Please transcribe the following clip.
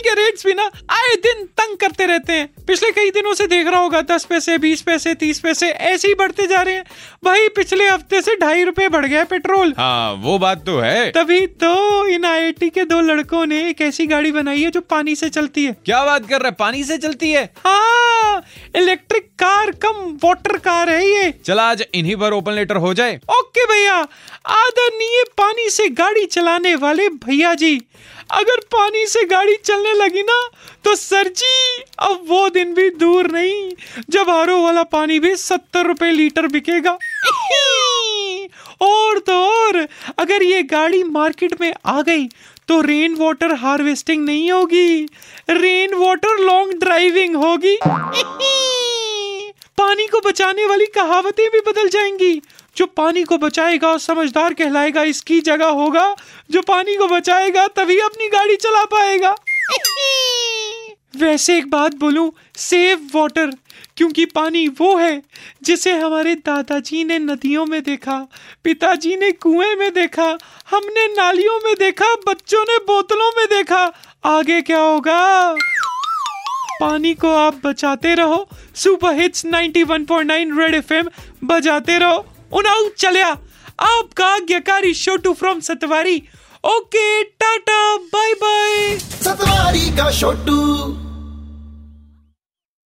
Petrol के rates भी ना आए दिन तंग करते रहते हैं। पिछले कई दिनों से देख रहा होगा दस पैसे बीस पैसे तीस पैसे ऐसे ही बढ़ते जा रहे हैं। भाई पिछले हफ़्ते से ढाई रुपए बढ़ गया पेट्रोल। हाँ वो बात तो है। तभी तो इन आईआईटी के दो लड़कों ने एक ऐसी गाड़ी बनाई है जो पानी से चलती है। क्या बात कर रहा है? पानी से चलती है? हाँ इलेक्ट्रिक कार कम वाटर कार है ये। चला आज इन्हीं पर ओपन लेटर हो जाए। ओके भैया आदरणीय पानी से गाड़ी चलाने वाले भैया जी अगर पानी से गाड़ी चलने लगी ना तो सर जी, अब वो दिन भी दूर नहीं, जब आरो वाला पानी भी सत्तर रुपए लीटर बिकेगा। और तो और, अगर ये गाड़ी मार्केट में आ गई तो रेन वाटर हार्वेस्टिंग नहीं होगी रेन वाटर लॉन्ग ड्राइविंग होगी। पानी को बचाने वाली कहावतें भी बदल जाएँगी। जो पानी को बचाएगा समझदार कहलाएगा, इसकी जगह होगा। जो पानी को बचाएगा, तभी अपनी गाड़ी चला पाएगा। वैसे एक बात बोलूँ सेव वाटर क्योंकि पानी वो है जिसे हमारे दादाजी ने नदियों में देखा, पिताजी ने कुएँ में देखा, हमने नालियों में देखा, बच्चों ने बोतलों में देखा। आगे क्या होगा? पानी को आप बचाते रहो। सुपर हिट्स 91.9 रेड एफएम, बजाते रहो। उनाउ चलिया आपका आज्ञाकारी Chhotu from Satwari. Okay, tata bye bye Satwari का छोटू